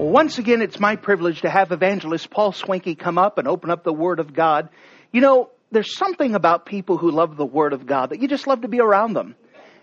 Once again, it's my privilege to have evangelist Paul Schwanke come up and open up the Word of God. You know, there's something about people who love the Word of God that you just love to be around them.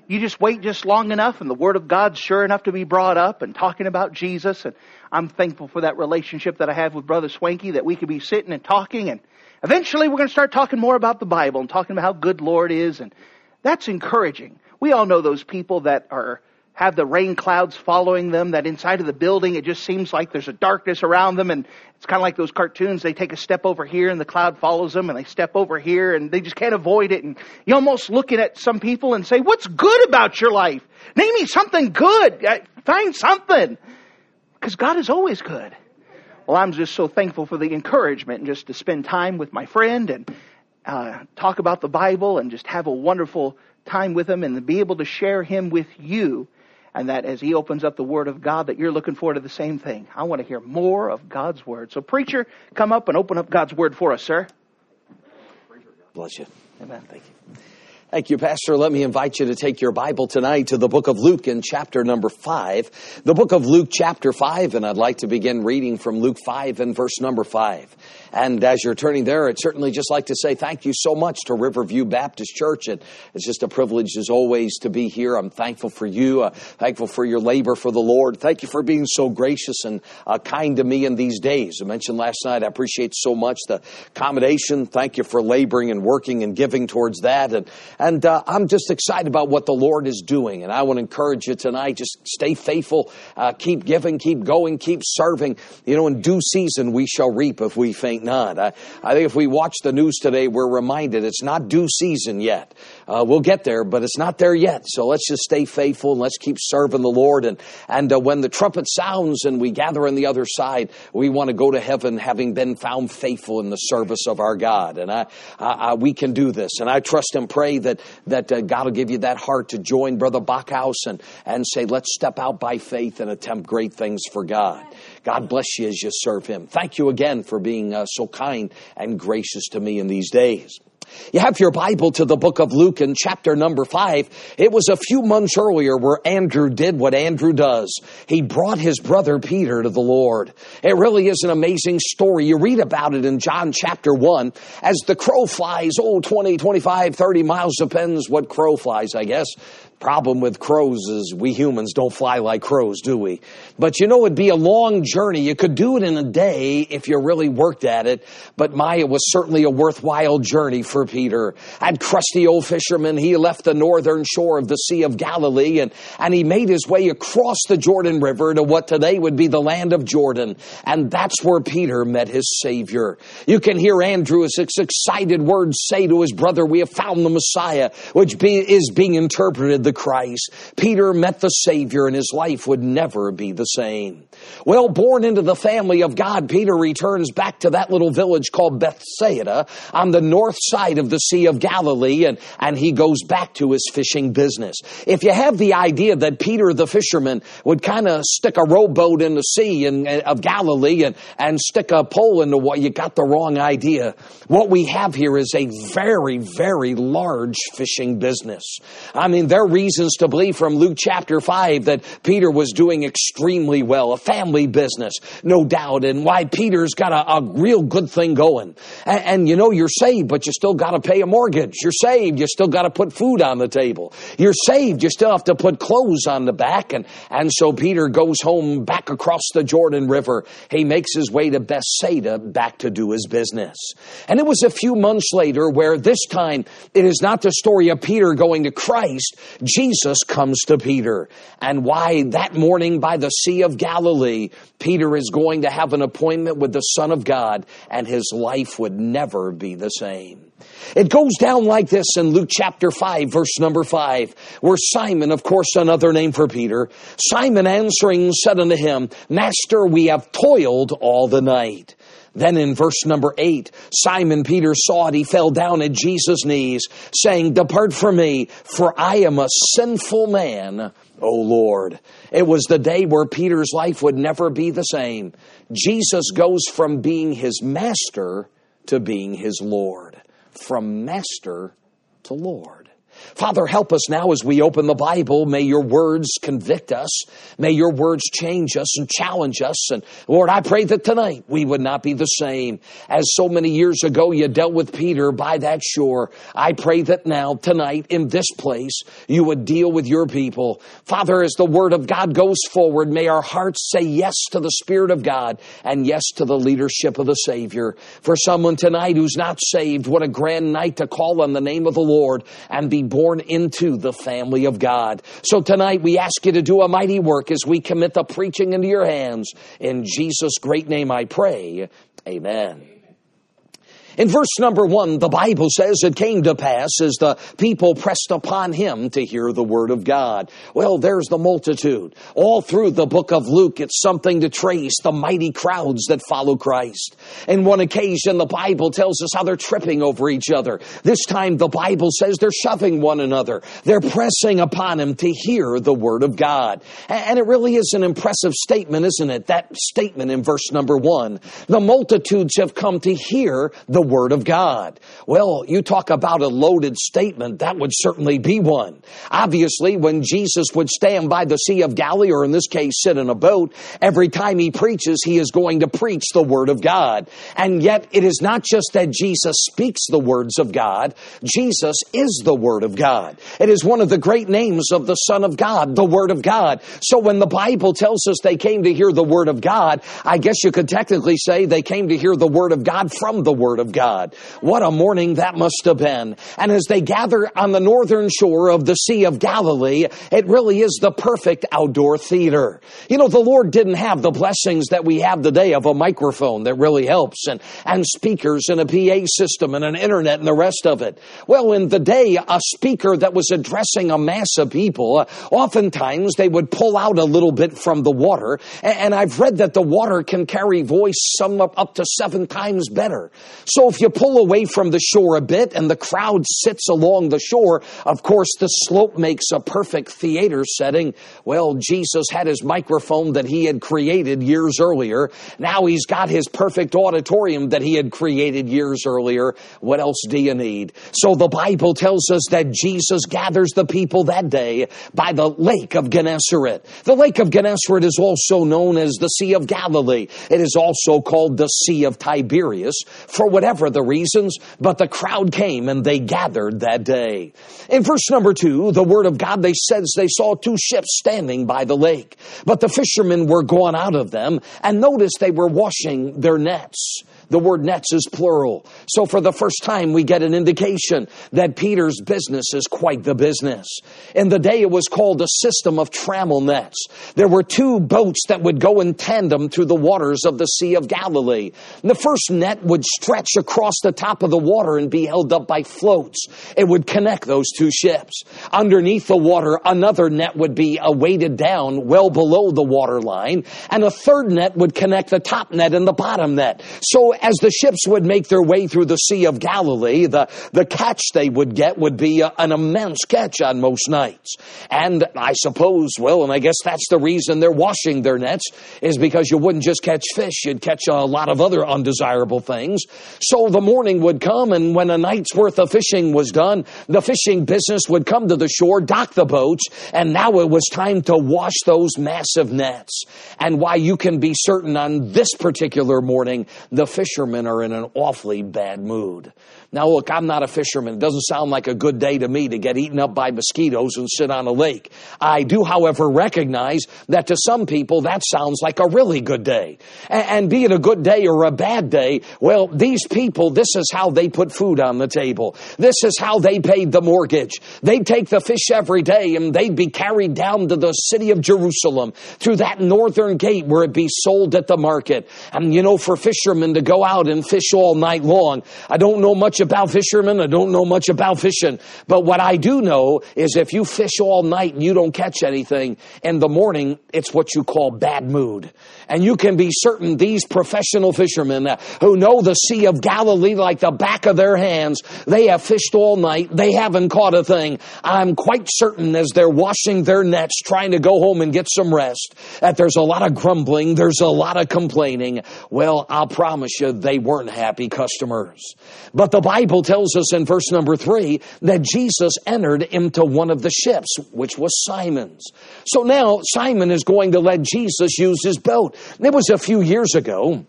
You just wait just long enough and the Word of God's sure enough to be brought up and talking about Jesus. And I'm thankful for that relationship that I have with Brother Schwanke that we could be sitting and talking and eventually we're going to start talking more about the Bible and talking about how good Lord is and that's encouraging. We all know those people that are have the rain clouds following them, that inside of the building it just seems like there's a darkness around them and it's kind of like those cartoons. They take a step over here and the cloud follows them and they step over here and they just can't avoid it. And you almost looking at some people and say, what's good about your life? Name me something good. Find something. Because God is always good. Well, I'm just so thankful for the encouragement and just to spend time with my friend and uh, talk about the Bible and just have a wonderful time with him and be able to share him with you and that as he opens up the Word of God, that you're looking forward to the same thing. I want to hear more of God's Word. So, preacher, come up and open up God's Word for us, sir. Bless you. Amen. Thank you. Thank you, Pastor. Let me invite you to take your Bible tonight to the book of Luke in chapter number five. The book of Luke chapter five, and I'd like to begin reading from Luke five and verse number five. And as you're turning there, I'd certainly just like to say thank you so much to Riverview Baptist Church. And it's just a privilege as always to be here. I'm thankful for you, uh, thankful for your labor for the Lord. Thank you for being so gracious and uh, kind to me in these days. I mentioned last night, I appreciate so much the accommodation. Thank you for laboring and working and giving towards that. And and uh, I'm just excited about what the Lord is doing. And I want to encourage you tonight, just stay faithful, uh, keep giving, keep going, keep serving. You know, in due season we shall reap if we faint not. I, I think if we watch the news today, we're reminded it's not due season yet. Uh, we'll get there, but it's not there yet. So let's just stay faithful and let's keep serving the Lord. And, and uh, when the trumpet sounds and we gather on the other side, we want to go to heaven having been found faithful in the service of our God. And I, I, I we can do this. And I trust and pray that, that uh, God will give you that heart to join Brother Bachhaus and, and say, let's step out by faith and attempt great things for God. God bless you as you serve Him. Thank you again for being uh, so kind and gracious to me in these days. You have your Bible to the book of Luke in chapter number five. It was a few months earlier where Andrew did what Andrew does. He brought his brother Peter to the Lord. It really is an amazing story. You read about it in John chapter one. As the crow flies, oh, 20, 25, 30 miles, depends what crow flies, I guess. Problem with crows is we humans don't fly like crows, do we? But you know, it'd be a long journey. You could do it in a day if you really worked at it. But Maya was certainly a worthwhile journey for Peter. And crusty old fisherman, he left the northern shore of the Sea of Galilee and, and he made his way across the Jordan River to what today would be the land of Jordan. And that's where Peter met his Savior. You can hear Andrew's excited words say to his brother, we have found the Messiah, which be, is being interpreted the Christ. Peter met the Savior and his life would never be the same. Well, born into the family of God, Peter returns back to that little village called Bethsaida on the north side of the Sea of Galilee and, and he goes back to his fishing business. If you have the idea that Peter the fisherman would kind of stick a rowboat in the sea in, of Galilee and, and stick a pole in the water, you got the wrong idea. What we have here is a very, very large fishing business. I mean, they're reasons to believe from Luke chapter 5 that Peter was doing extremely well, a family business, no doubt, and why Peter's got a, a real good thing going. And, and, you know, you're saved, but you still got to pay a mortgage. You're saved, you still got to put food on the table. You're saved, you still have to put clothes on the back. And, and so Peter goes home back across the Jordan River. He makes his way to Bethsaida back to do his business. And it was a few months later where this time it is not the story of Peter going to Christ. Jesus comes to Peter and why that morning by the Sea of Galilee, Peter is going to have an appointment with the Son of God and his life would never be the same. It goes down like this in Luke chapter 5, verse number 5, where Simon, of course, another name for Peter, Simon answering said unto him, Master, we have toiled all the night Then in verse number eight, Simon Peter saw it. He fell down at Jesus' knees, saying, Depart from me, for I am a sinful man, O Lord. It was the day where Peter's life would never be the same. Jesus goes from being his master to being his Lord. From master to Lord. Father, help us now as we open the Bible. May your words convict us. May your words change us and challenge us. And Lord, I pray that tonight we would not be the same as so many years ago you dealt with Peter by that shore. I pray that now, tonight, in this place, you would deal with your people. Father, as the word of God goes forward, may our hearts say yes to the Spirit of God and yes to the leadership of the Savior. For someone tonight who's not saved, what a grand night to call on the name of the Lord and be born into the family of God. So tonight we ask you to do a mighty work as we commit the preaching into your hands. In Jesus' great name I pray. Amen. In verse number one, the Bible says it came to pass as the people pressed upon him to hear the word of God. Well, there's the multitude. All through the book of Luke, it's something to trace the mighty crowds that follow Christ. In one occasion, the Bible tells us how they're tripping over each other. This time, the Bible says they're shoving one another. They're pressing upon him to hear the word of God. And it really is an impressive statement, isn't it? That statement in verse number one. The multitudes have come to hear the Word of God. Well, you talk about a loaded statement, that would certainly be one. Obviously, when Jesus would stand by the Sea of Galilee, or in this case, sit in a boat, every time he preaches, he is going to preach the Word of God. And yet, it is not just that Jesus speaks the words of God, Jesus is the Word of God. It is one of the great names of the Son of God, the Word of God. So when the Bible tells us they came to hear the Word of God, I guess you could technically say they came to hear the Word of God from the Word of God. What a morning that must have been. And as they gather on the northern shore of the Sea of Galilee, it really is the perfect outdoor theater. You know, the Lord didn't have the blessings that we have today of a microphone that really helps and, and speakers and a PA system and an internet and the rest of it. Well, in the day, a speaker that was addressing a mass of people, uh, oftentimes they would pull out a little bit from the water. And, and I've read that the water can carry voice some up, up to seven times better. So if you pull away from the shore a bit and the crowd sits along the shore, of course the slope makes a perfect theater setting. Well, Jesus had his microphone that he had created years earlier. Now he's got his perfect auditorium that he had created years earlier. What else do you need? So the Bible tells us that Jesus gathers the people that day by the lake of Gennesaret. The lake of Gennesaret is also known as the Sea of Galilee. It is also called the Sea of Tiberias for whatever whatever the reasons, but the crowd came and they gathered that day. In verse number two, the word of God, they says they saw two ships standing by the lake, but the fishermen were gone out of them and noticed they were washing their nets. The word nets is plural. So for the first time, we get an indication that Peter's business is quite the business. In the day, it was called a system of trammel nets. There were two boats that would go in tandem through the waters of the Sea of Galilee. The first net would stretch across the top of the water and be held up by floats. It would connect those two ships. Underneath the water, another net would be weighted down well below the water line, and a third net would connect the top net and the bottom net. So as the ships would make their way through the Sea of Galilee, the, the catch they would get would be a, an immense catch on most nights. And I suppose, well, and I guess that's the reason they're washing their nets, is because you wouldn't just catch fish, you'd catch a lot of other undesirable things. So the morning would come, and when a night's worth of fishing was done, the fishing business would come to the shore, dock the boats, and now it was time to wash those massive nets. And why you can be certain on this particular morning, the fish fishermen are in an awfully bad mood. Now, look, I'm not a fisherman. It doesn't sound like a good day to me to get eaten up by mosquitoes and sit on a lake. I do, however, recognize that to some people that sounds like a really good day. And be it a good day or a bad day, well, these people, this is how they put food on the table. This is how they paid the mortgage. They'd take the fish every day and they'd be carried down to the city of Jerusalem through that northern gate where it'd be sold at the market. And you know, for fishermen to go out and fish all night long. I don't know much about fishermen. I don't know much about fishing. But what I do know is if you fish all night and you don't catch anything, in the morning, it's what you call bad mood. And you can be certain these professional fishermen who know the Sea of Galilee like the back of their hands, they have fished all night. They haven't caught a thing. I'm quite certain as they're washing their nets, trying to go home and get some rest, that there's a lot of grumbling. There's a lot of complaining. Well, I'll promise you they weren't happy customers. But the Bible tells us in verse number three that Jesus entered into one of the ships, which was Simon's. So now Simon is going to let Jesus use his boat. It was a few years ago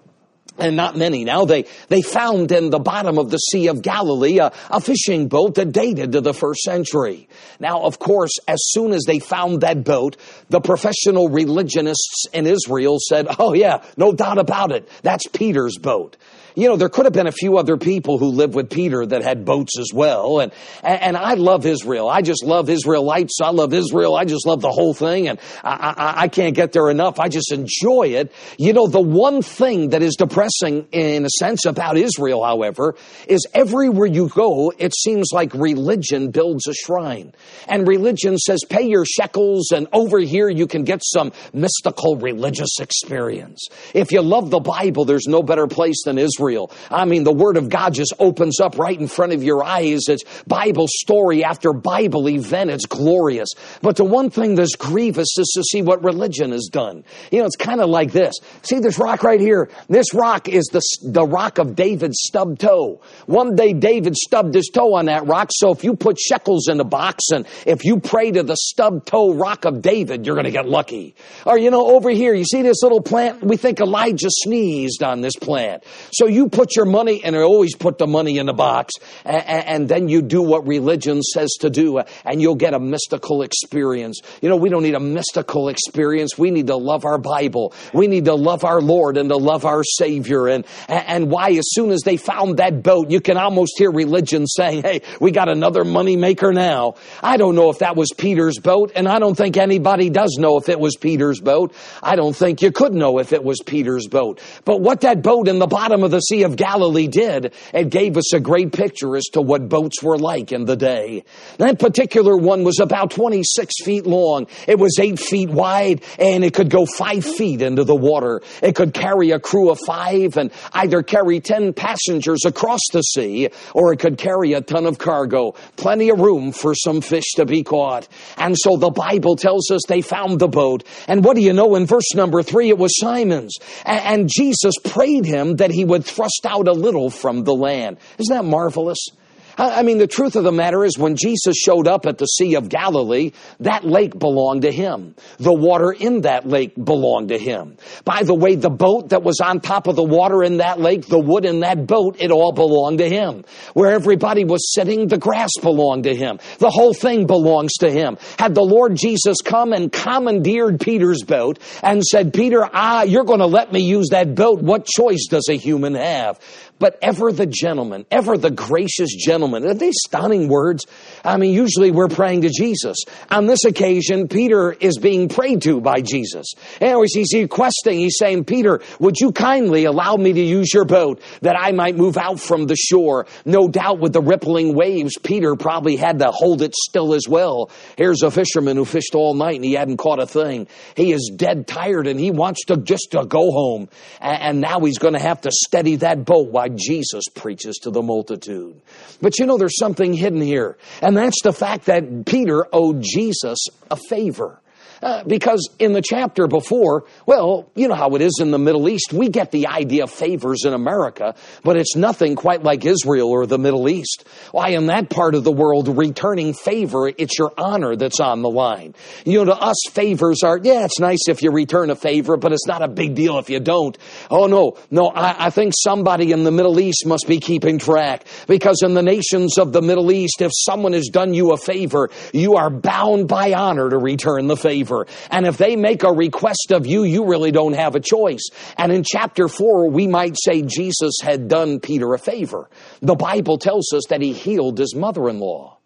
and not many now, they, they found in the bottom of the Sea of Galilee a, a, fishing boat that dated to the first century. Now, of course, as soon as they found that boat, the professional religionists in Israel said, oh yeah, no doubt about it, that's Peter's boat you know, there could have been a few other people who lived with Peter that had boats as well. And, and I love Israel. I just love Israelites. I love Israel. I just love the whole thing. And I, I, I can't get there enough. I just enjoy it. You know, the one thing that is depressing in a sense about Israel, however, is everywhere you go, it seems like religion builds a shrine. And religion says, pay your shekels and over here you can get some mystical religious experience. If you love the Bible, there's no better place than Israel Israel. I mean, the Word of God just opens up right in front of your eyes. It's Bible story after Bible event. It's glorious. But the one thing that's grievous is to see what religion has done. You know, it's kind of like this. See this rock right here? This rock is the, the rock of David's stubbed toe. One day David stubbed his toe on that rock, so if you put shekels in the box and if you pray to the stubbed toe rock of David, you're going to get lucky. Or, you know, over here, you see this little plant? We think Elijah sneezed on this plant. So you you put your money, and I always put the money in the box, and, and then you do what religion says to do, and you'll get a mystical experience. You know, we don't need a mystical experience. We need to love our Bible. We need to love our Lord and to love our Savior. And, and why, as soon as they found that boat, you can almost hear religion saying, hey, we got another money maker now. I don't know if that was Peter's boat, and I don't think anybody does know if it was Peter's boat. I don't think you could know if it was Peter's boat. But what that boat in the bottom of the Sea of Galilee did, it gave us a great picture as to what boats were like in the day. That particular one was about 26 feet long. It was eight feet wide and it could go five feet into the water. It could carry a crew of five and either carry 10 passengers across the sea or it could carry a ton of cargo. Plenty of room for some fish to be caught. And so the Bible tells us they found the boat. And what do you know? In verse number three, it was Simon's. And Jesus prayed him that he would thrust out a little from the land. Isn't that marvelous? I mean, the truth of the matter is when Jesus showed up at the Sea of Galilee, that lake belonged to him. The water in that lake belonged to him. By the way, the boat that was on top of the water in that lake, the wood in that boat, it all belonged to him. Where everybody was sitting, the grass belonged to him. The whole thing belongs to him. Had the Lord Jesus come and commandeered Peter's boat and said, Peter, ah, you're going to let me use that boat. What choice does a human have? But ever the gentleman, ever the gracious gentleman. Are these stunning words? I mean, usually we're praying to Jesus. On this occasion, Peter is being prayed to by Jesus. Anyways, he's requesting, he's saying, Peter, would you kindly allow me to use your boat that I might move out from the shore? No doubt with the rippling waves, Peter probably had to hold it still as well. Here's a fisherman who fished all night and he hadn't caught a thing. He is dead tired and he wants to just to go home. And now he's going to have to steady that boat while Jesus preaches to the multitude. But you know, there's something hidden here, and that's the fact that Peter owed Jesus a favor. Uh, because in the chapter before, well, you know how it is in the Middle East. We get the idea of favors in America, but it's nothing quite like Israel or the Middle East. Why, in that part of the world, returning favor, it's your honor that's on the line. You know, to us, favors are, yeah, it's nice if you return a favor, but it's not a big deal if you don't. Oh, no, no, I, I think somebody in the Middle East must be keeping track because in the nations of the Middle East, if someone has done you a favor, you are bound by honor to return the favor favor. And if they make a request of you, you really don't have a choice. And in chapter four, we might say Jesus had done Peter a favor. The Bible tells us that he healed his mother-in-law.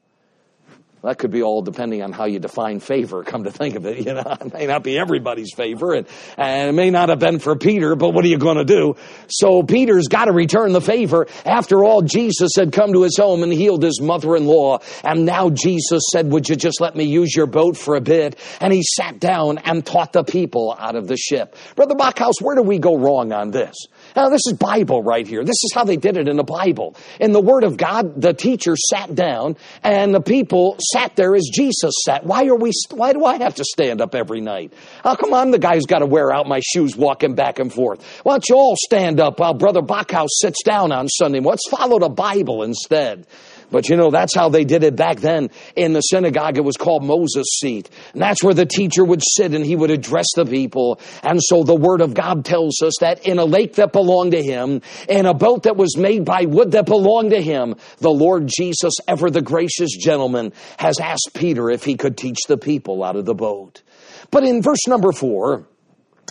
That could be all depending on how you define favor, come to think of it. You know, it may not be everybody's favor, and, and it may not have been for Peter, but what are you going to do? So Peter's got to return the favor. After all, Jesus had come to his home and healed his mother-in-law, and now Jesus said, would you just let me use your boat for a bit? And he sat down and taught the people out of the ship. Brother Bachhaus, where do we go wrong on this? Now, this is Bible right here. This is how they did it in the Bible. In the Word of God, the teacher sat down and the people sat there as Jesus sat. Why are we, why do I have to stand up every night? Oh, come on, the guy who's got to wear out my shoes walking back and forth. Why don't you all stand up while Brother Bachhaus sits down on Sunday? Let's follow the Bible instead. But you know, that's how they did it back then in the synagogue. It was called Moses' seat. And that's where the teacher would sit and he would address the people. And so the word of God tells us that in a lake that belonged to him, in a boat that was made by wood that belonged to him, the Lord Jesus, ever the gracious gentleman, has asked Peter if he could teach the people out of the boat. But in verse number four,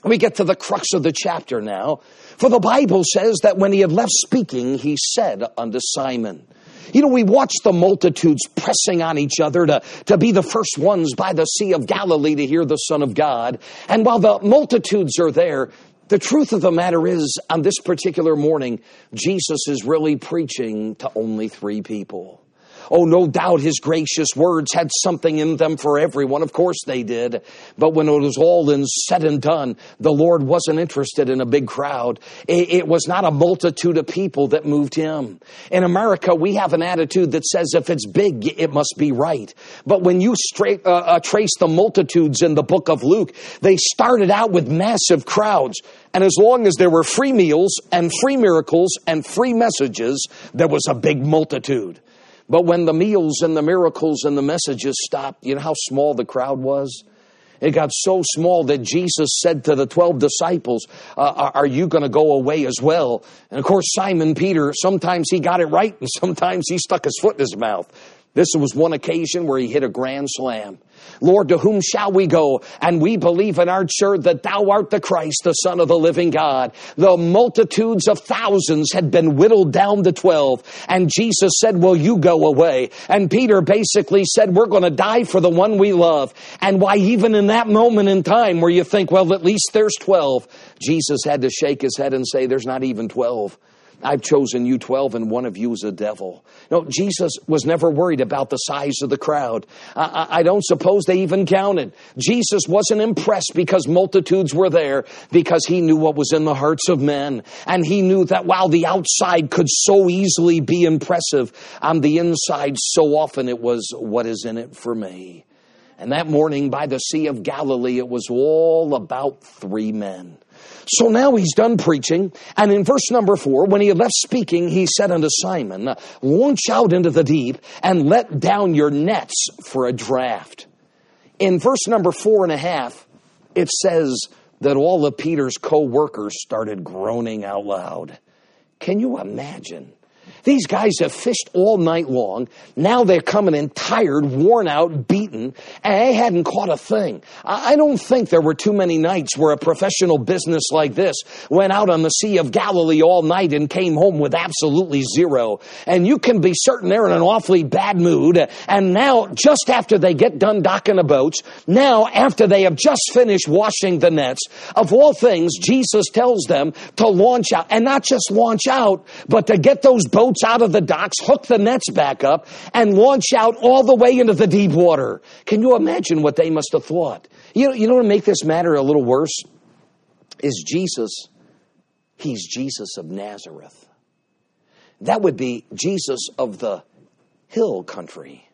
we get to the crux of the chapter now. For the Bible says that when he had left speaking, he said unto Simon, you know, we watch the multitudes pressing on each other to, to be the first ones by the Sea of Galilee to hear the Son of God. And while the multitudes are there, the truth of the matter is, on this particular morning, Jesus is really preaching to only three people. Oh, no doubt his gracious words had something in them for everyone. Of course they did. But when it was all said and done, the Lord wasn't interested in a big crowd. It was not a multitude of people that moved him. In America, we have an attitude that says if it's big, it must be right. But when you straight, uh, uh, trace the multitudes in the book of Luke, they started out with massive crowds. And as long as there were free meals and free miracles and free messages, there was a big multitude. But when the meals and the miracles and the messages stopped, you know how small the crowd was? It got so small that Jesus said to the 12 disciples, uh, Are you going to go away as well? And of course, Simon Peter, sometimes he got it right and sometimes he stuck his foot in his mouth. This was one occasion where he hit a grand slam. Lord, to whom shall we go? And we believe and our church that thou art the Christ, the Son of the living God. The multitudes of thousands had been whittled down to 12. And Jesus said, will you go away? And Peter basically said, we're going to die for the one we love. And why even in that moment in time where you think, well, at least there's 12, Jesus had to shake his head and say, there's not even 12. I've chosen you 12 and one of you is a devil. No, Jesus was never worried about the size of the crowd. I, I, don't suppose they even counted. Jesus wasn't impressed because multitudes were there because he knew what was in the hearts of men. And he knew that while the outside could so easily be impressive, on the inside so often it was what is in it for me. And that morning by the Sea of Galilee, it was all about three men. So now he's done preaching, and in verse number four, when he had left speaking, he said unto Simon, Launch out into the deep and let down your nets for a draft. In verse number four and a half, it says that all of Peter's co workers started groaning out loud. Can you imagine? These guys have fished all night long. Now they're coming in tired, worn out, beaten, and they hadn't caught a thing. I don't think there were too many nights where a professional business like this went out on the Sea of Galilee all night and came home with absolutely zero. And you can be certain they're in an awfully bad mood. And now, just after they get done docking the boats, now after they have just finished washing the nets, of all things, Jesus tells them to launch out. And not just launch out, but to get those boats boats out of the docks, hook the nets back up, and launch out all the way into the deep water. Can you imagine what they must have thought? You know, you know what make this matter a little worse? Is Jesus, he's Jesus of Nazareth. That would be Jesus of the hill country.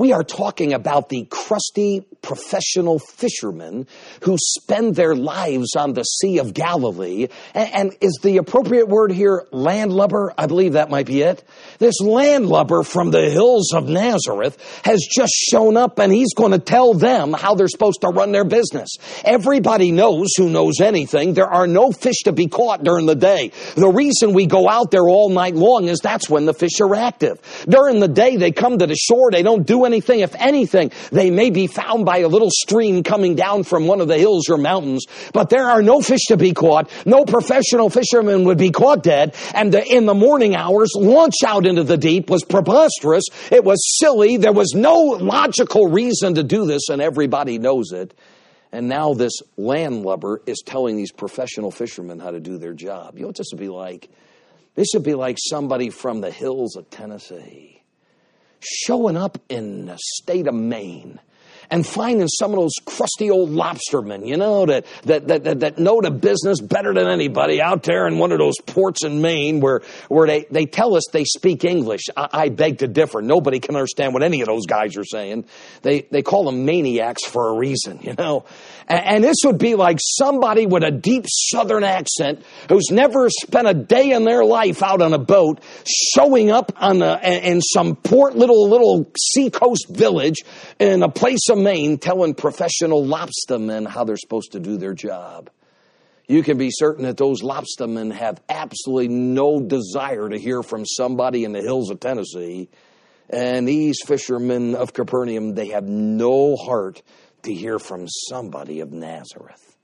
We are talking about the crusty professional fishermen who spend their lives on the Sea of Galilee. And, and, is the appropriate word here landlubber? I believe that might be it. This landlubber from the hills of Nazareth has just shown up and he's going to tell them how they're supposed to run their business. Everybody knows who knows anything. There are no fish to be caught during the day. The reason we go out there all night long is that's when the fish are active. During the day, they come to the shore. They don't do anything. If anything, they may be found by a little stream coming down from one of the hills or mountains, but there are no fish to be caught. No professional fisherman would be caught dead. And the, in the morning hours, launch out into the deep was preposterous. It was silly. There was no logical reason to do this, and everybody knows it. And now this landlubber is telling these professional fishermen how to do their job. You know what this would be like? This would be like somebody from the hills of Tennessee showing up in the state of Maine and finding some of those crusty old lobstermen, you know, that, that, that, that, know the business better than anybody out there in one of those ports in Maine where, where they, they tell us they speak English. I, I beg to differ. Nobody can understand what any of those guys are saying. They, they call them maniacs for a reason, you know. And, this would be like somebody with a deep southern accent who's never spent a day in their life out on a boat showing up on a, in some port little, little seacoast village in a place of Maine telling professional lobstermen how they're supposed to do their job. You can be certain that those lobstermen have absolutely no desire to hear from somebody in the hills of Tennessee. And these fishermen of Capernaum, they have no heart to hear from somebody of Nazareth.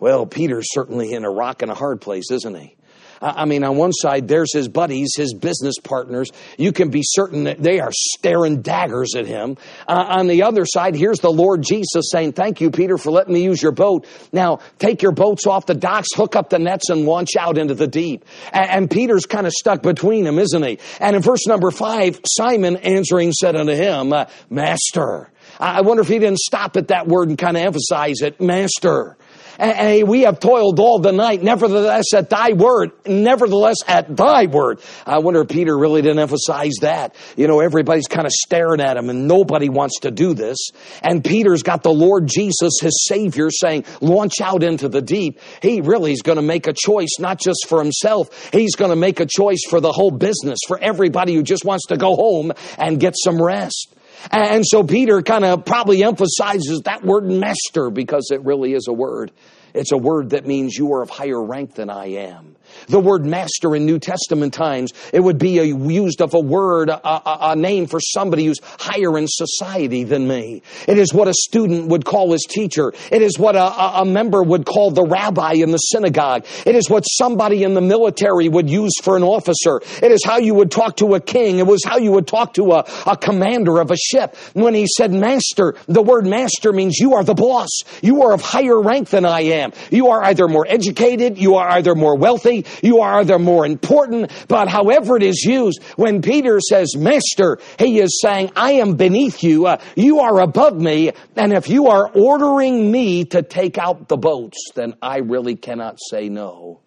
Well, Peter's certainly in a rock and a hard place, isn't he? I mean, on one side, there's his buddies, his business partners. You can be certain that they are staring daggers at him. Uh, on the other side, here's the Lord Jesus saying, Thank you, Peter, for letting me use your boat. Now, take your boats off the docks, hook up the nets, and launch out into the deep. And, and Peter's kind of stuck between them, isn't he? And in verse number five, Simon answering said unto him, uh, Master. I wonder if he didn't stop at that word and kind of emphasize it, Master and we have toiled all the night. Nevertheless, at thy word, nevertheless, at thy word. I wonder if Peter really didn't emphasize that. You know, everybody's kind of staring at him and nobody wants to do this. And Peter's got the Lord Jesus, his Savior, saying, launch out into the deep. He really is going to make a choice, not just for himself. He's going to make a choice for the whole business, for everybody who just wants to go home and get some rest. And so Peter kind of probably emphasizes that word master because it really is a word. It's a word that means you are of higher rank than I am. The word master in New Testament times, it would be a, used of a word, a, a, a, name for somebody who's higher in society than me. It is what a student would call his teacher. It is what a, a member would call the rabbi in the synagogue. It is what somebody in the military would use for an officer. It is how you would talk to a king. It was how you would talk to a, a commander of a ship. When he said master, the word master means you are the boss. You are of higher rank than I am. You are either more educated, you are either more wealthy, you are either more important, but however it is used, when Peter says master, he is saying, I am beneath you, uh, you are above me, and if you are ordering me to take out the boats, then I really cannot say no.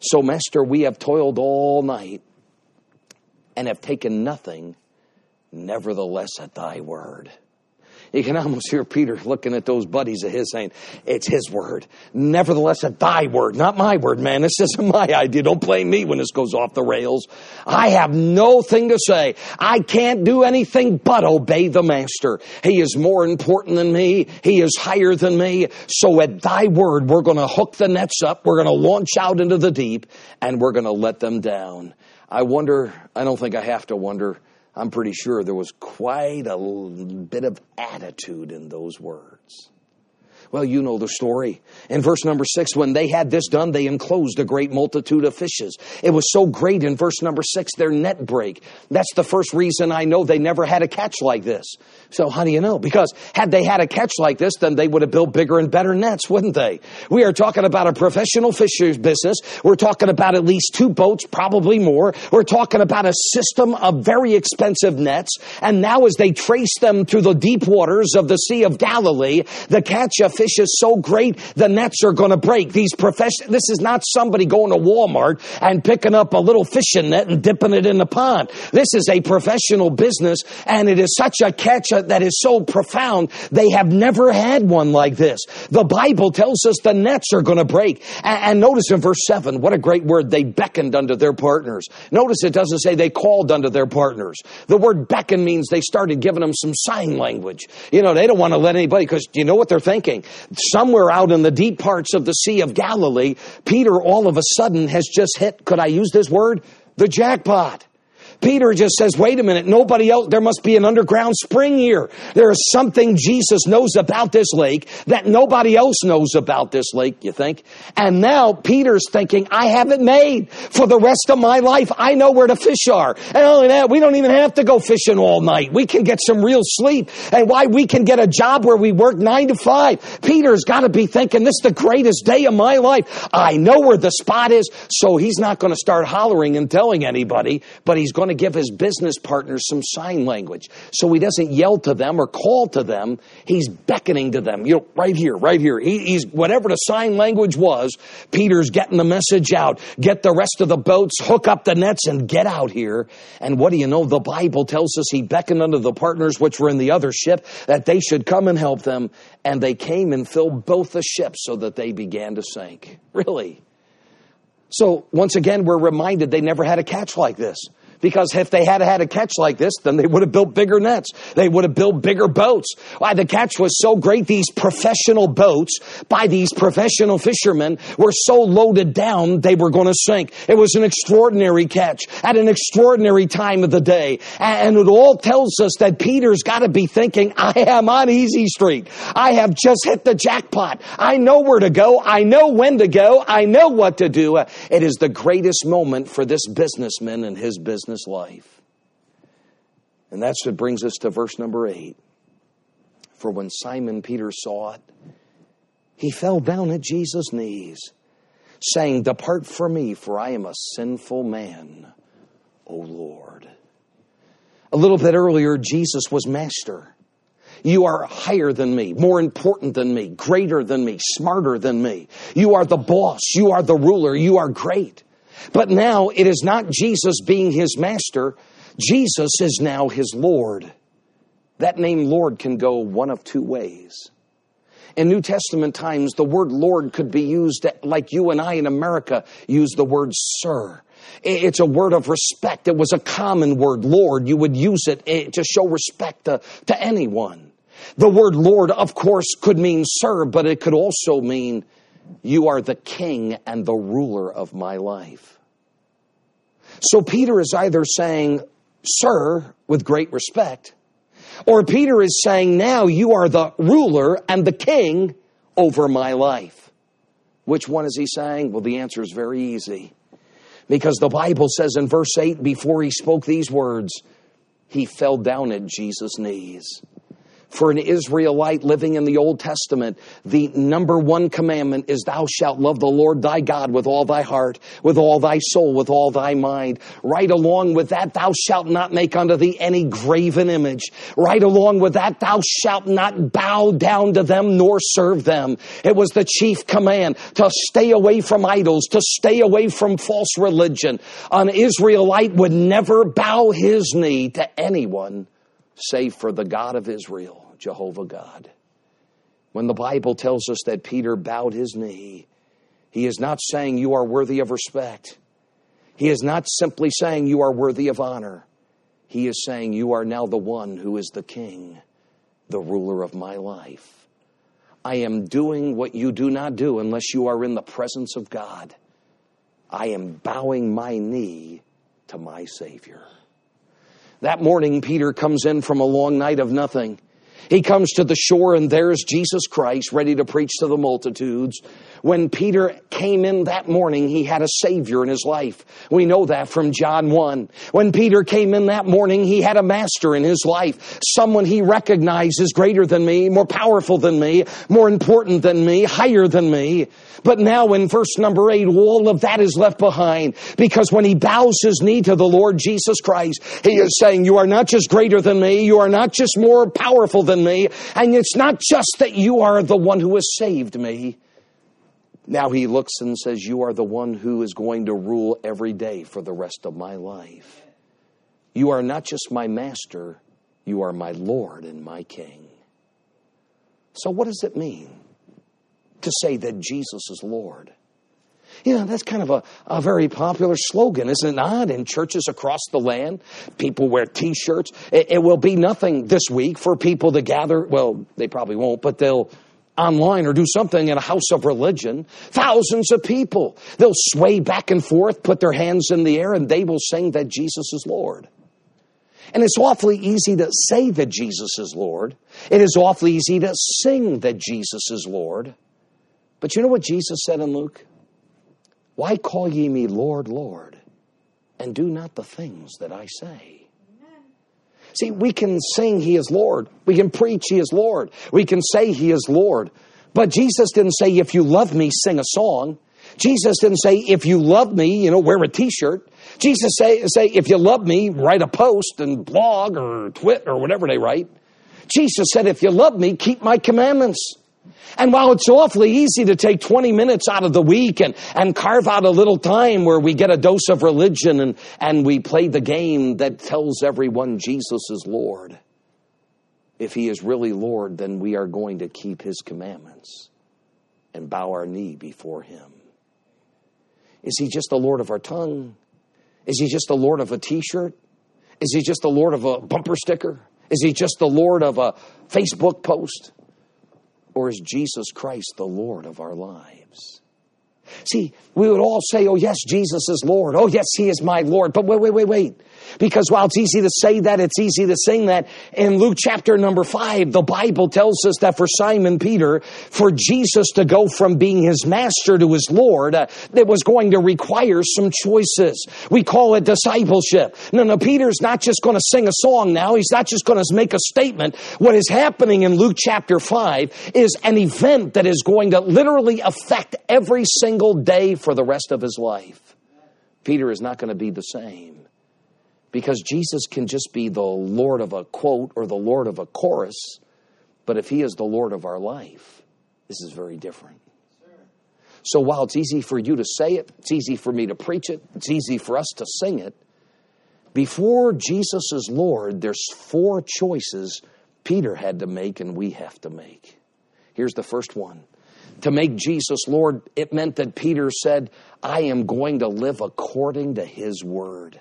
So, master, we have toiled all night and have taken nothing, nevertheless at thy word. You can almost hear Peter looking at those buddies of his saying, It's his word. Nevertheless, at thy word, not my word, man. This isn't my idea. Don't blame me when this goes off the rails. I have no thing to say. I can't do anything but obey the master. He is more important than me. He is higher than me. So at thy word, we're going to hook the nets up. We're going to launch out into the deep and we're going to let them down. I wonder, I don't think I have to wonder I'm pretty sure there was quite a bit of attitude in those words. Well, you know the story. In verse number six, when they had this done, they enclosed a great multitude of fishes. It was so great in verse number six, their net break. That's the first reason I know they never had a catch like this. So how do you know? Because had they had a catch like this, then they would have built bigger and better nets, wouldn't they? We are talking about a professional fisher's business. We're talking about at least two boats, probably more. We're talking about a system of very expensive nets. And now as they trace them through the deep waters of the Sea of Galilee, the catch of fish is so great, the nets are going to break. These profession, this is not somebody going to Walmart and picking up a little fishing net and dipping it in the pond. This is a professional business and it is such a catch that is so profound. They have never had one like this. The Bible tells us the nets are going to break. And, notice in verse 7, what a great word. They beckoned unto their partners. Notice it doesn't say they called unto their partners. The word beckon means they started giving them some sign language. You know, they don't want to let anybody, because you know what they're thinking? Somewhere out in the deep parts of the Sea of Galilee, Peter all of a sudden has just hit, could I use this word? The jackpot. Peter just says, wait a minute, nobody else, there must be an underground spring here. There is something Jesus knows about this lake that nobody else knows about this lake, you think? And now Peter's thinking, I have it made for the rest of my life. I know where the fish are. And only that, we don't even have to go fishing all night. We can get some real sleep. And why we can get a job where we work nine to five. Peter's got to be thinking, this is the greatest day of my life. I know where the spot is. So he's not going to start hollering and telling anybody, but he's going to give his business partners some sign language. So he doesn't yell to them or call to them. He's beckoning to them. You know, right here, right here. He, he's whatever the sign language was. Peter's getting the message out. Get the rest of the boats, hook up the nets, and get out here. And what do you know? The Bible tells us he beckoned unto the partners which were in the other ship that they should come and help them. And they came and filled both the ships so that they began to sink. Really? So once again, we're reminded they never had a catch like this. Because if they had had a catch like this, then they would have built bigger nets. They would have built bigger boats. Why the catch was so great, these professional boats by these professional fishermen were so loaded down they were going to sink. It was an extraordinary catch at an extraordinary time of the day. And it all tells us that Peter's got to be thinking, I am on easy street. I have just hit the jackpot. I know where to go. I know when to go. I know what to do. It is the greatest moment for this businessman and his business business life. And that's what brings us to verse number eight. For when Simon Peter saw it, he fell down at Jesus' knees, saying, Depart from me, for I am a sinful man, O Lord. A little bit earlier, Jesus was master. You are higher than me, more important than me, greater than me, smarter than me. You are the boss. You are the ruler. You are great. But now it is not Jesus being his master, Jesus is now his Lord. That name Lord can go one of two ways. In New Testament times, the word Lord could be used like you and I in America use the word sir. It's a word of respect. It was a common word, Lord. You would use it eh, to show respect to, to anyone. The word Lord, of course, could mean sir, but it could also mean you are the king and the ruler of my life. So Peter is either saying, Sir, with great respect, or Peter is saying, Now you are the ruler and the king over my life. Which one is he saying? Well, the answer is very easy. Because the Bible says in verse 8, before he spoke these words, he fell down at Jesus' knees. For an Israelite living in the Old Testament, the number one commandment is thou shalt love the Lord thy God with all thy heart, with all thy soul, with all thy mind. Right along with that, thou shalt not make unto thee any graven image. Right along with that, thou shalt not bow down to them nor serve them. It was the chief command to stay away from idols, to stay away from false religion. An Israelite would never bow his knee to anyone save for the God of Israel. Jehovah God. When the Bible tells us that Peter bowed his knee, he is not saying you are worthy of respect. He is not simply saying you are worthy of honor. He is saying you are now the one who is the king, the ruler of my life. I am doing what you do not do unless you are in the presence of God. I am bowing my knee to my Savior. That morning, Peter comes in from a long night of nothing. He comes to the shore and there's Jesus Christ ready to preach to the multitudes. When Peter came in that morning, he had a Savior in his life. We know that from John 1. When Peter came in that morning, he had a Master in his life. Someone he recognized as greater than me, more powerful than me, more important than me, higher than me. But now in verse number 8, all of that is left behind because when he bows his knee to the Lord Jesus Christ, he is saying, you are not just greater than me, you are not just more powerful than me, and it's not just that you are the one who has saved me. Now he looks and says, You are the one who is going to rule every day for the rest of my life. You are not just my master, you are my Lord and my King. So, what does it mean to say that Jesus is Lord? You know, that's kind of a, a very popular slogan, isn't it not? In churches across the land, people wear t shirts. It, it will be nothing this week for people to gather. Well, they probably won't, but they'll online or do something in a house of religion, thousands of people, they'll sway back and forth, put their hands in the air, and they will sing that Jesus is Lord. And it's awfully easy to say that Jesus is Lord. It is awfully easy to sing that Jesus is Lord. But you know what Jesus said in Luke? Why call ye me Lord, Lord, and do not the things that I say? See, we can sing He is Lord. We can preach He is Lord. We can say He is Lord. But Jesus didn't say, if you love me, sing a song. Jesus didn't say, if you love me, you know, wear a t-shirt. Jesus say, say, if you love me, write a post and blog or twit or whatever they write. Jesus said, if you love me, keep my commandments. And while it's awfully easy to take 20 minutes out of the week and, and carve out a little time where we get a dose of religion and, and we play the game that tells everyone Jesus is Lord, if he is really Lord, then we are going to keep his commandments and bow our knee before him. Is he just the Lord of our tongue? Is he just the Lord of a t shirt? Is he just the Lord of a bumper sticker? Is he just the Lord of a Facebook post? Or is Jesus Christ the Lord of our lives? See, we would all say, oh, yes, Jesus is Lord. Oh, yes, He is my Lord. But wait, wait, wait, wait. Because while it's easy to say that, it's easy to sing that. In Luke chapter number five, the Bible tells us that for Simon Peter, for Jesus to go from being his master to his Lord, uh, it was going to require some choices. We call it discipleship. No, no, Peter's not just going to sing a song now. He's not just going to make a statement. What is happening in Luke chapter five is an event that is going to literally affect every single day for the rest of his life. Peter is not going to be the same because Jesus can just be the Lord of a quote or the Lord of a chorus, but if He is the Lord of our life, this is very different. So while it's easy for you to say it, it's easy for me to preach it, it's easy for us to sing it, before Jesus is Lord, there's four choices Peter had to make and we have to make. Here's the first one. To make Jesus Lord, it meant that Peter said, I am going to live according to his word.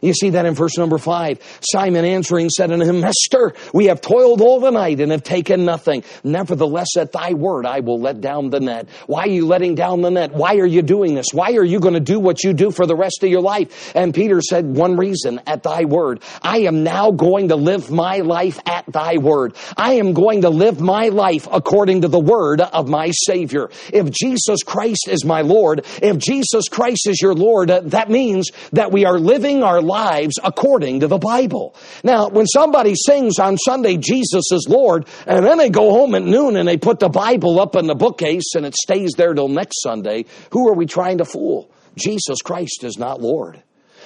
You see that in verse number five. Simon answering said unto him, Master, we have toiled all the night and have taken nothing. Nevertheless, at thy word, I will let down the net. Why are you letting down the net? Why are you doing this? Why are you going to do what you do for the rest of your life? And Peter said, one reason, at thy word. I am now going to live my life at thy word. I am going to live my life according to the word of my Savior. If Jesus Christ is my Lord, if Jesus Christ is your Lord, that means that we are living our lives according to the Bible. Now, when somebody sings on Sunday, Jesus is Lord, and then they go home at noon and they put the Bible up in the bookcase and it stays there till next Sunday, who are we trying to fool? Jesus Christ is not Lord.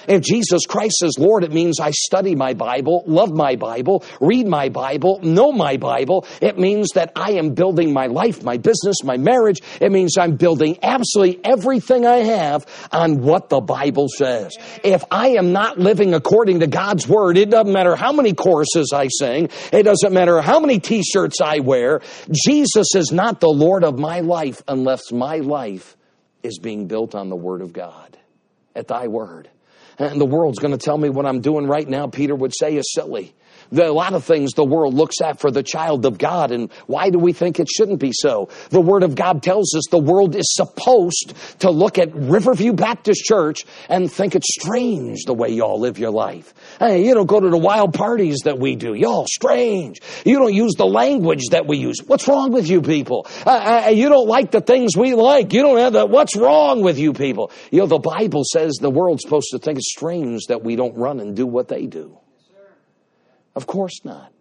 If Jesus Christ is Lord, it means I study my Bible, love my Bible, read my Bible, know my Bible. It means that I am building my life, my business, my marriage. It means I'm building absolutely everything I have on what the Bible says. If I am not living according to God's Word, it doesn't matter how many choruses I sing, it doesn't matter how many t shirts I wear. Jesus is not the Lord of my life unless my life is being built on the Word of God. At thy word and the world's going to tell me what I'm doing right now, Peter would say, is silly. Are a lot of things the world looks at for the child of God, and why do we think it shouldn't be so? The Word of God tells us the world is supposed to look at Riverview Baptist Church and think it's strange the way y'all live your life. Hey, you don't go to the wild parties that we do. Y'all strange. You don't use the language that we use. What's wrong with you people? Uh, uh, you don't like the things we like. You don't have the, what's wrong with you people? You know, the Bible says the world's supposed to think it's strange that we don't run and do what they do. Of course not.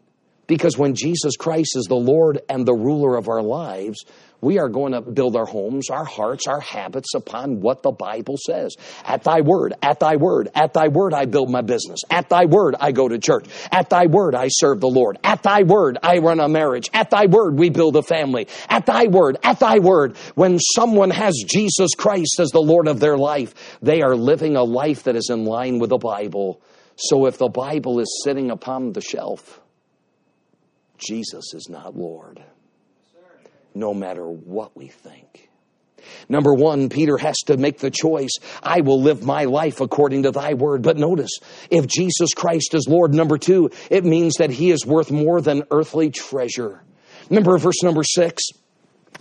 Because when Jesus Christ is the Lord and the ruler of our lives, we are going to build our homes, our hearts, our habits upon what the Bible says. At thy word, at thy word, at thy word I build my business. At thy word I go to church. At thy word I serve the Lord. At thy word I run a marriage. At thy word we build a family. At thy word, at thy word, when someone has Jesus Christ as the Lord of their life, they are living a life that is in line with the Bible. So if the Bible is sitting upon the shelf, Jesus is not Lord, no matter what we think. Number one, Peter has to make the choice. I will live my life according to thy word. But notice, if Jesus Christ is Lord, number two, it means that he is worth more than earthly treasure. Remember verse number six?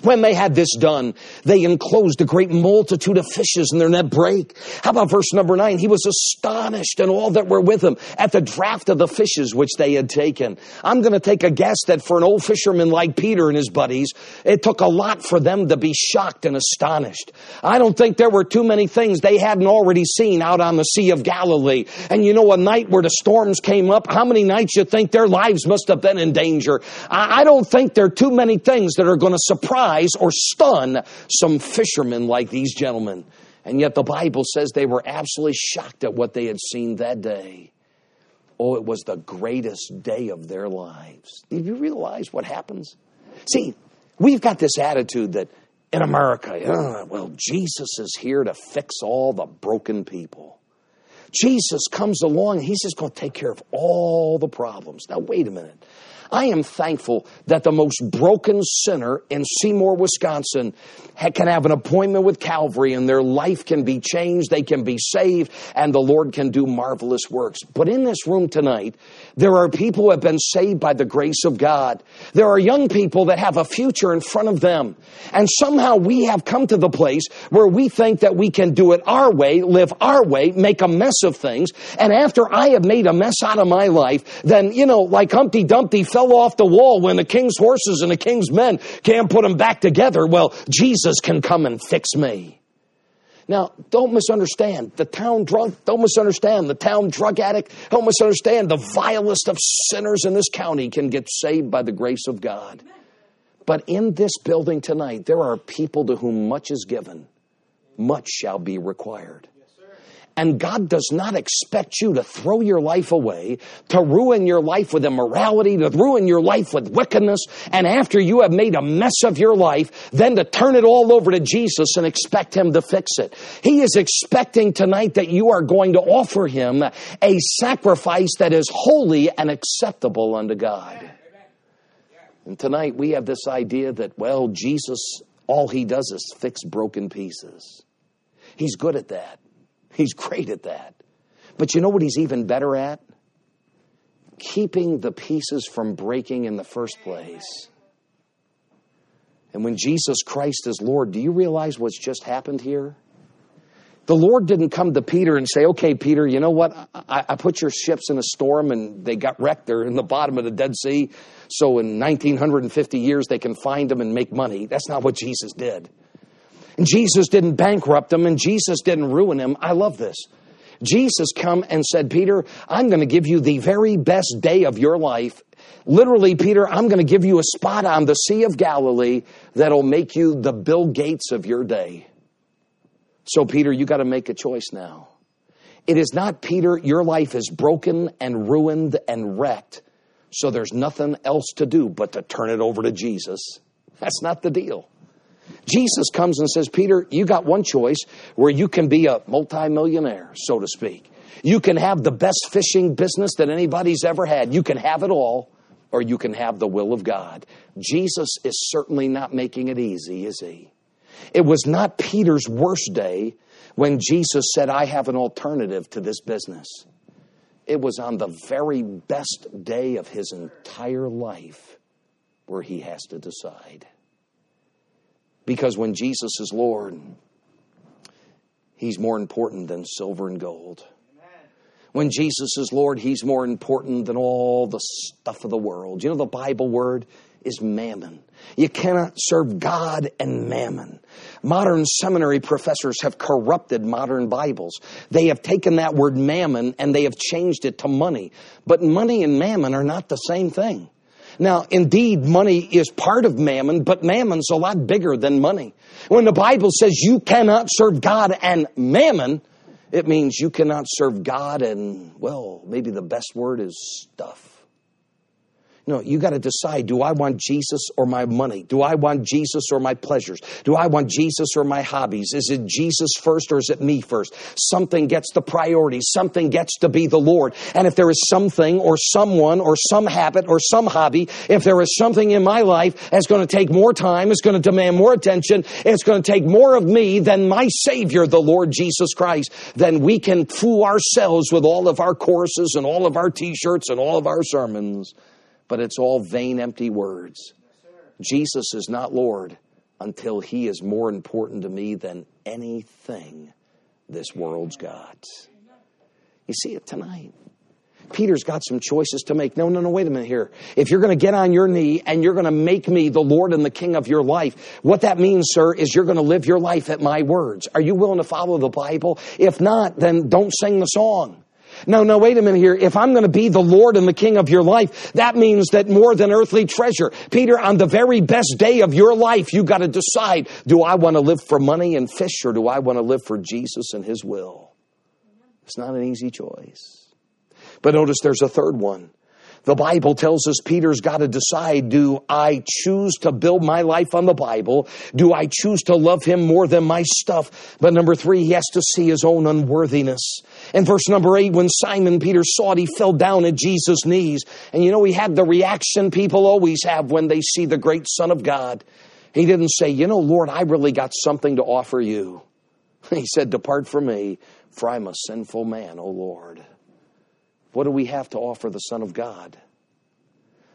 When they had this done, they enclosed a great multitude of fishes in their net break. How about verse number nine? He was astonished and all that were with him at the draft of the fishes which they had taken. I'm going to take a guess that for an old fisherman like Peter and his buddies, it took a lot for them to be shocked and astonished. I don't think there were too many things they hadn't already seen out on the Sea of Galilee. And you know, a night where the storms came up, how many nights you think their lives must have been in danger? I don't think there are too many things that are going to surprise surprise or stun some fishermen like these gentlemen. And yet the Bible says they were absolutely shocked at what they had seen that day. Oh, it was the greatest day of their lives. Did you realize what happens? See, we've got this attitude that in America, well, Jesus is here to fix all the broken people. Jesus comes along, he's just going to take care of all the problems. Now, wait a minute. I am thankful that the most broken sinner in Seymour, Wisconsin can have an appointment with Calvary and their life can be changed, they can be saved, and the Lord can do marvelous works. But in this room tonight, there are people who have been saved by the grace of God. There are young people that have a future in front of them. And somehow we have come to the place where we think that we can do it our way, live our way, make a mess of things. And after I have made a mess out of my life, then, you know, like Humpty Dumpty fell off the wall when the king's horses and the king's men can't put them back together. Well, Jesus can come and fix me. Now, don't misunderstand the town drunk. Don't misunderstand the town drug addict. Don't misunderstand the vilest of sinners in this county can get saved by the grace of God. But in this building tonight, there are people to whom much is given, much shall be required. And God does not expect you to throw your life away, to ruin your life with immorality, to ruin your life with wickedness, and after you have made a mess of your life, then to turn it all over to Jesus and expect Him to fix it. He is expecting tonight that you are going to offer Him a sacrifice that is holy and acceptable unto God. And tonight we have this idea that, well, Jesus, all He does is fix broken pieces. He's good at that. He's great at that. But you know what he's even better at? Keeping the pieces from breaking in the first place. And when Jesus Christ is Lord, do you realize what's just happened here? The Lord didn't come to Peter and say, okay, Peter, you know what? I, I, put your ships in a storm and they got wrecked. They're in the bottom of the Dead Sea. So in 1950 years, they can find them and make money. That's not what Jesus did. And Jesus didn't bankrupt him and Jesus didn't ruin him. I love this. Jesus come and said, Peter, I'm going to give you the very best day of your life. Literally, Peter, I'm going to give you a spot on the Sea of Galilee that'll make you the Bill Gates of your day. So, Peter, you got to make a choice now. It is not, Peter, your life is broken and ruined and wrecked, so there's nothing else to do but to turn it over to Jesus. That's not the deal. Jesus comes and says, Peter, you got one choice where you can be a multimillionaire, so to speak. You can have the best fishing business that anybody's ever had. You can have it all, or you can have the will of God. Jesus is certainly not making it easy, is he? It was not Peter's worst day when Jesus said, I have an alternative to this business. It was on the very best day of his entire life where he has to decide. Because when Jesus is Lord, He's more important than silver and gold. When Jesus is Lord, He's more important than all the stuff of the world. You know, the Bible word is mammon. You cannot serve God and mammon. Modern seminary professors have corrupted modern Bibles. They have taken that word mammon and they have changed it to money. But money and mammon are not the same thing. Now, indeed, money is part of mammon, but mammon's a lot bigger than money. When the Bible says you cannot serve God and mammon, it means you cannot serve God and, well, maybe the best word is stuff. No, you got to decide do I want Jesus or my money? Do I want Jesus or my pleasures? Do I want Jesus or my hobbies? Is it Jesus first or is it me first? Something gets the priority. Something gets to be the Lord. And if there is something or someone or some habit or some hobby, if there is something in my life that's going to take more time, it's going to demand more attention, it's going to take more of me than my Savior, the Lord Jesus Christ, then we can fool ourselves with all of our courses and all of our t-shirts and all of our sermons but it's all vain, empty words. Jesus is not Lord until he is more important to me than anything this world's got. You see it tonight. Peter's got some choices to make. No, no, no, wait a minute here. If you're going to get on your knee and you're going to make me the Lord and the King of your life, what that means, sir, is you're going to live your life at my words. Are you willing to follow the Bible? If not, then don't sing the song. No, no, wait a minute here. If I'm going to be the Lord and the King of your life, that means that more than earthly treasure. Peter, on the very best day of your life, you got to decide, do I want to live for money and fish or do I want to live for Jesus and his will? It's not an easy choice. But notice there's a third one. The Bible tells us Peter's got to decide, do I choose to build my life on the Bible? Do I choose to love him more than my stuff? But number three, he has to see his own unworthiness. In verse number eight, when Simon Peter saw it, he fell down at Jesus' knees. And you know, he had the reaction people always have when they see the great Son of God. He didn't say, you know, Lord, I really got something to offer you. He said, depart from me, for I'm a sinful man, O Lord. What do we have to offer the Son of God?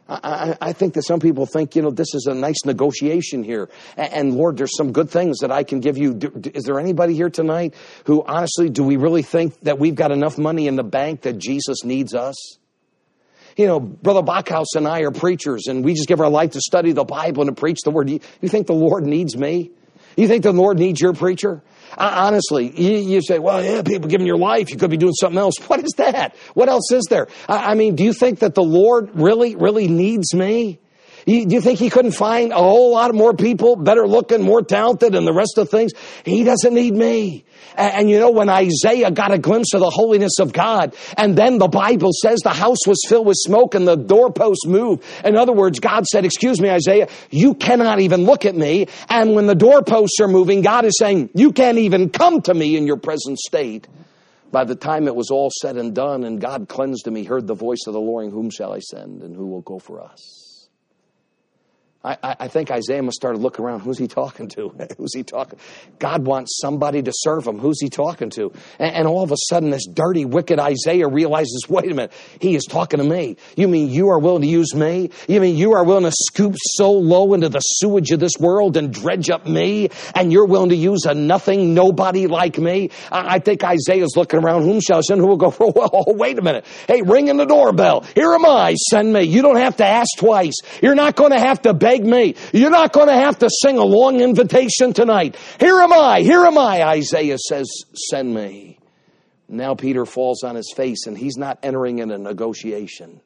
I, I, think that some people think, you know, this is a nice negotiation here. And, Lord, there's some good things that I can give you. Is there anybody here tonight who honestly, do we really think that we've got enough money in the bank that Jesus needs us? You know, Brother Bachhaus and I are preachers and we just give our life to study the Bible and to preach the Word. You, you think the Lord needs me? You think the Lord needs your preacher? honestly, you, say, well, yeah, people giving your life, you could be doing something else. What is that? What else is there? I mean, do you think that the Lord really, really needs me? Do you think he couldn't find a whole lot more people better looking, more talented, and the rest of things? He doesn't need me. And, and, you know, when Isaiah got a glimpse of the holiness of God, and then the Bible says the house was filled with smoke and the doorposts moved. In other words, God said, excuse me, Isaiah, you cannot even look at me. And when the doorposts are moving, God is saying, you can't even come to me in your present state. By the time it was all said and done and God cleansed him, he heard the voice of the Lord, whom shall I send and who will go for us? I, I, think Isaiah must start to look around. Who's he talking to? Who's he talking? To? God wants somebody to serve him. Who's he talking to? And, and, all of a sudden, this dirty, wicked Isaiah realizes, wait a minute, he is talking to me. You mean you are willing to use me? You mean you are willing to scoop so low into the sewage of this world and dredge up me? And you're willing to use a nothing, nobody like me? I, I think Isaiah's looking around. Whom shall I send? Who will go? Well, oh, wait a minute. Hey, ringing the doorbell. Here am I. Send me. You don't have to ask twice. You're not going to have to beg beg me. You're not going to have to sing a long invitation tonight. Here am I, here am I, Isaiah says, send me. Now Peter falls on his face and he's not entering in a negotiation.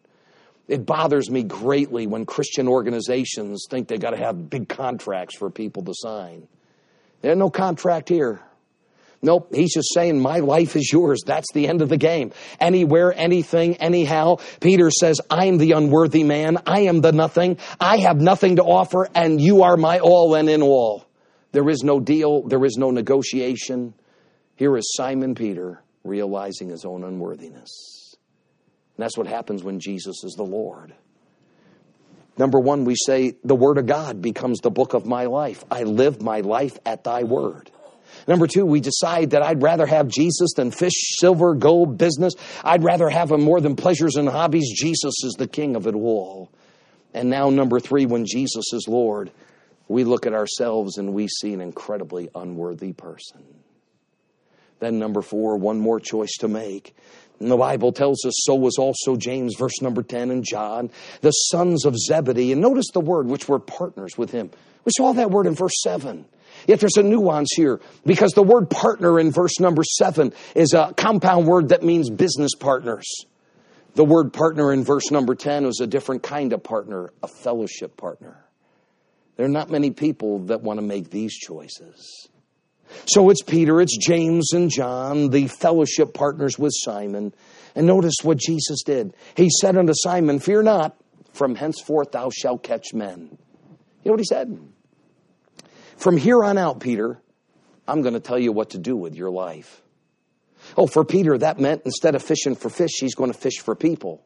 It bothers me greatly when Christian organizations think they got to have big contracts for people to sign. There's no contract here. Nope, he's just saying, My life is yours. That's the end of the game. Anywhere, anything, anyhow. Peter says, I am the unworthy man. I am the nothing. I have nothing to offer, and you are my all and in all. There is no deal, there is no negotiation. Here is Simon Peter realizing his own unworthiness. And that's what happens when Jesus is the Lord. Number one, we say, The Word of God becomes the book of my life. I live my life at thy word. Number two, we decide that I'd rather have Jesus than fish, silver, gold, business. I'd rather have him more than pleasures and hobbies. Jesus is the king of it all. And now, number three, when Jesus is Lord, we look at ourselves and we see an incredibly unworthy person. Then, number four, one more choice to make. And the Bible tells us so was also James, verse number 10, and John, the sons of Zebedee. And notice the word, which were partners with him. We saw that word in verse 7. Yet there's a nuance here because the word partner in verse number seven is a compound word that means business partners. The word partner in verse number 10 is a different kind of partner, a fellowship partner. There are not many people that want to make these choices. So it's Peter, it's James and John, the fellowship partners with Simon. And notice what Jesus did. He said unto Simon, Fear not, from henceforth thou shalt catch men. You know what he said? From here on out, Peter, I'm going to tell you what to do with your life. Oh, for Peter, that meant instead of fishing for fish, he's going to fish for people.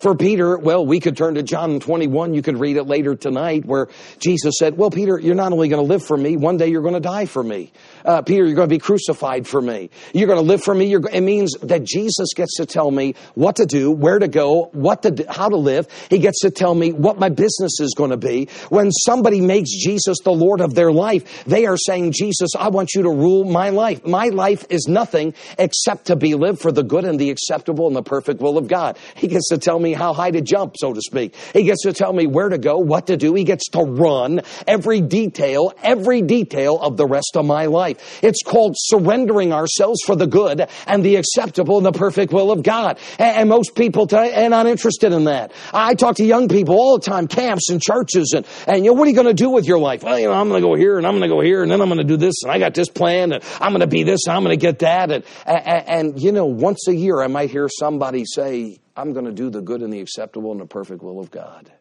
For Peter, well, we could turn to John 21. You could read it later tonight where Jesus said, well, Peter, you're not only going to live for me, one day you're going to die for me. Uh, Peter, you're going to be crucified for me. You're going to live for me. You're, it means that Jesus gets to tell me what to do, where to go, what to how to live. He gets to tell me what my business is going to be. When somebody makes Jesus the Lord of their life, they are saying, Jesus, I want you to rule my life. My life is nothing except to be lived for the good and the acceptable and the perfect will of God. He gets to tell me how high to jump, so to speak. He gets to tell me where to go, what to do. He gets to run every detail, every detail of the rest of my life. It's called surrendering ourselves for the good and the acceptable and the perfect will of God. And most people today are not interested in that. I talk to young people all the time, camps and churches, and, and you know, what are you going to do with your life? Well, you know, I'm going to go here and I'm going to go here and then I'm going to do this and I got this plan and I'm going to be this and I'm going to get that. And, and, and, you know, once a year I might hear somebody say, I'm going to do the good and the acceptable and the perfect will of God.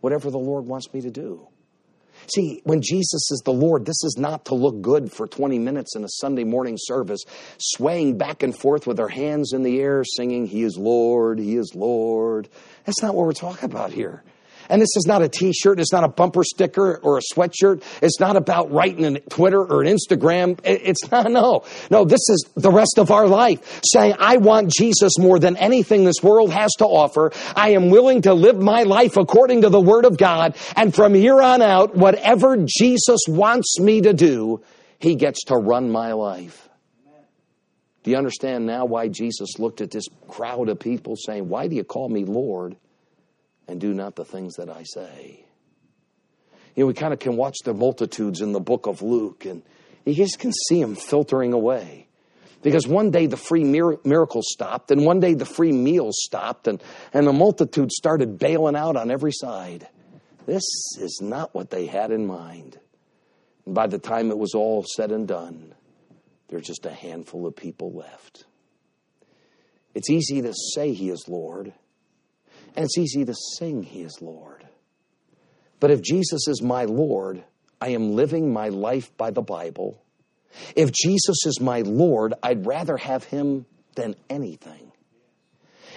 Whatever the Lord wants me to do. See, when Jesus is the Lord, this is not to look good for 20 minutes in a Sunday morning service, swaying back and forth with our hands in the air, singing, He is Lord, He is Lord. That's not what we're talking about here. And this is not a t-shirt. It's not a bumper sticker or a sweatshirt. It's not about writing a Twitter or an Instagram. It's not, no. No, this is the rest of our life. Saying, I want Jesus more than anything this world has to offer. I am willing to live my life according to the Word of God. And from here on out, whatever Jesus wants me to do, He gets to run my life. Do you understand now why Jesus looked at this crowd of people saying, Why do you call me Lord? And do not the things that I say. You know, we kind of can watch the multitudes in the book of Luke, and you just can see them filtering away. Because one day the free miracles stopped, and one day the free meals stopped, and, and the multitude started bailing out on every side. This is not what they had in mind. And by the time it was all said and done, there's just a handful of people left. It's easy to say He is Lord. And it's easy to sing, He is Lord. But if Jesus is my Lord, I am living my life by the Bible. If Jesus is my Lord, I'd rather have Him than anything.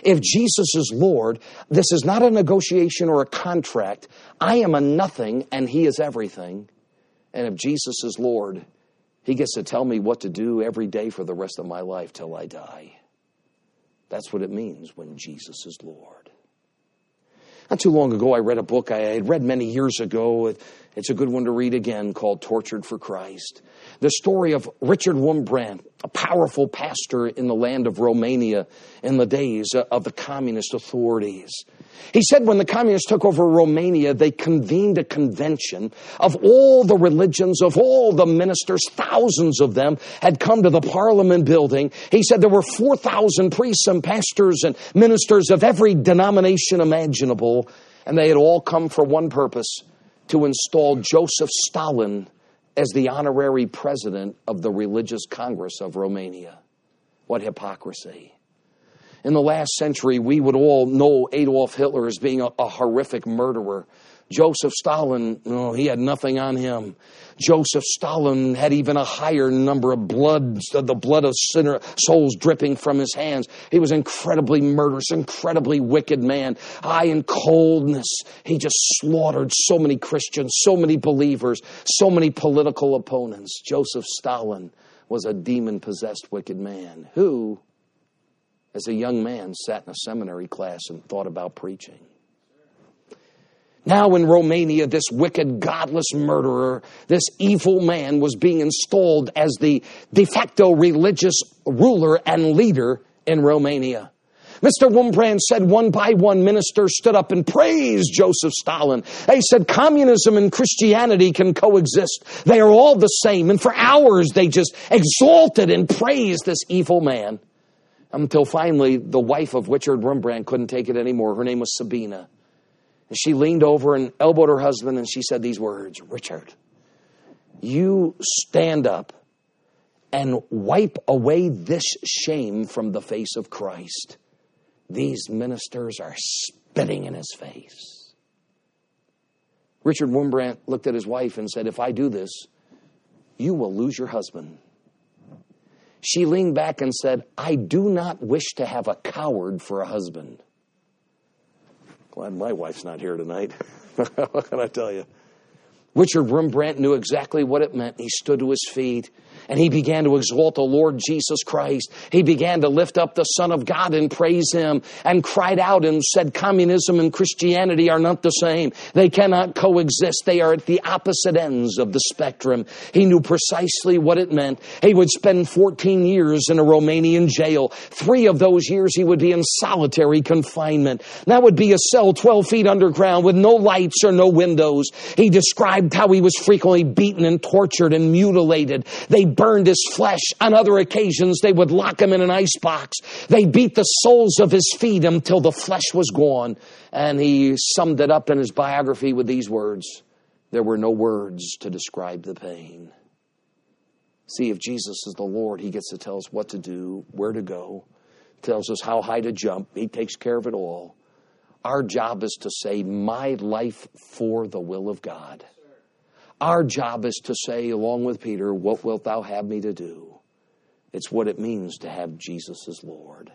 If Jesus is Lord, this is not a negotiation or a contract. I am a nothing and He is everything. And if Jesus is Lord, He gets to tell me what to do every day for the rest of my life till I die. That's what it means when Jesus is Lord. Not too long ago, I read a book I had read many years ago. It's a good one to read again called Tortured for Christ. The story of Richard Wurmbrand, a powerful pastor in the land of Romania in the days of the communist authorities. He said when the communists took over Romania, they convened a convention of all the religions, of all the ministers, thousands of them had come to the parliament building. He said there were 4,000 priests and pastors and ministers of every denomination imaginable, and they had all come for one purpose to install Joseph Stalin as the honorary president of the Religious Congress of Romania. What hypocrisy in the last century, we would all know Adolf Hitler as being a, a horrific murderer. Joseph Stalin, oh, he had nothing on him. Joseph Stalin had even a higher number of blood, the blood of sinner souls dripping from his hands. He was incredibly murderous, incredibly wicked man. High in coldness, he just slaughtered so many Christians, so many believers, so many political opponents. Joseph Stalin was a demon possessed wicked man who as a young man, sat in a seminary class and thought about preaching. Now in Romania, this wicked, godless murderer, this evil man was being installed as the de facto religious ruler and leader in Romania. Mr. Wurmbrand said one by one ministers stood up and praised Joseph Stalin. They said communism and Christianity can coexist. They are all the same. And for hours they just exalted and praised this evil man until finally the wife of Richard Wurmbrand couldn't take it anymore. Her name was Sabina. And she leaned over and elbowed her husband and she said these words Richard, you stand up and wipe away this shame from the face of Christ. These ministers are spitting in his face. Richard Wurmbrand looked at his wife and said, If I do this, you will lose your husband. She leaned back and said, I do not wish to have a coward for a husband. Glad my wife's not here tonight. what can I tell you? Richard Wurmbrand knew exactly what it meant. He stood to his feet and he began to exalt the Lord Jesus Christ. He began to lift up the Son of God and praise him and cried out and said, Communism and Christianity are not the same. They cannot coexist. They are at the opposite ends of the spectrum. He knew precisely what it meant. He would spend 14 years in a Romanian jail. Three of those years he would be in solitary confinement. That would be a cell 12 feet underground with no lights or no windows. He described how he was frequently beaten and tortured and mutilated. They burned his flesh. On other occasions, they would lock him in an ice box. They beat the soles of his feet until the flesh was gone. And he summed it up in his biography with these words There were no words to describe the pain. See, if Jesus is the Lord, he gets to tell us what to do, where to go, tells us how high to jump. He takes care of it all. Our job is to say, My life for the will of God. Our job is to say, along with Peter, What wilt thou have me to do? It's what it means to have Jesus as Lord.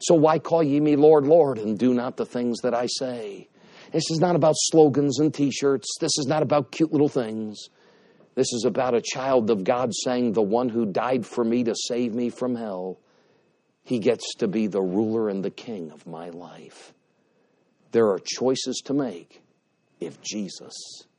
So why call ye me Lord, Lord, and do not the things that I say? This is not about slogans and t shirts. This is not about cute little things. This is about a child of God saying, The one who died for me to save me from hell, he gets to be the ruler and the king of my life. There are choices to make if Jesus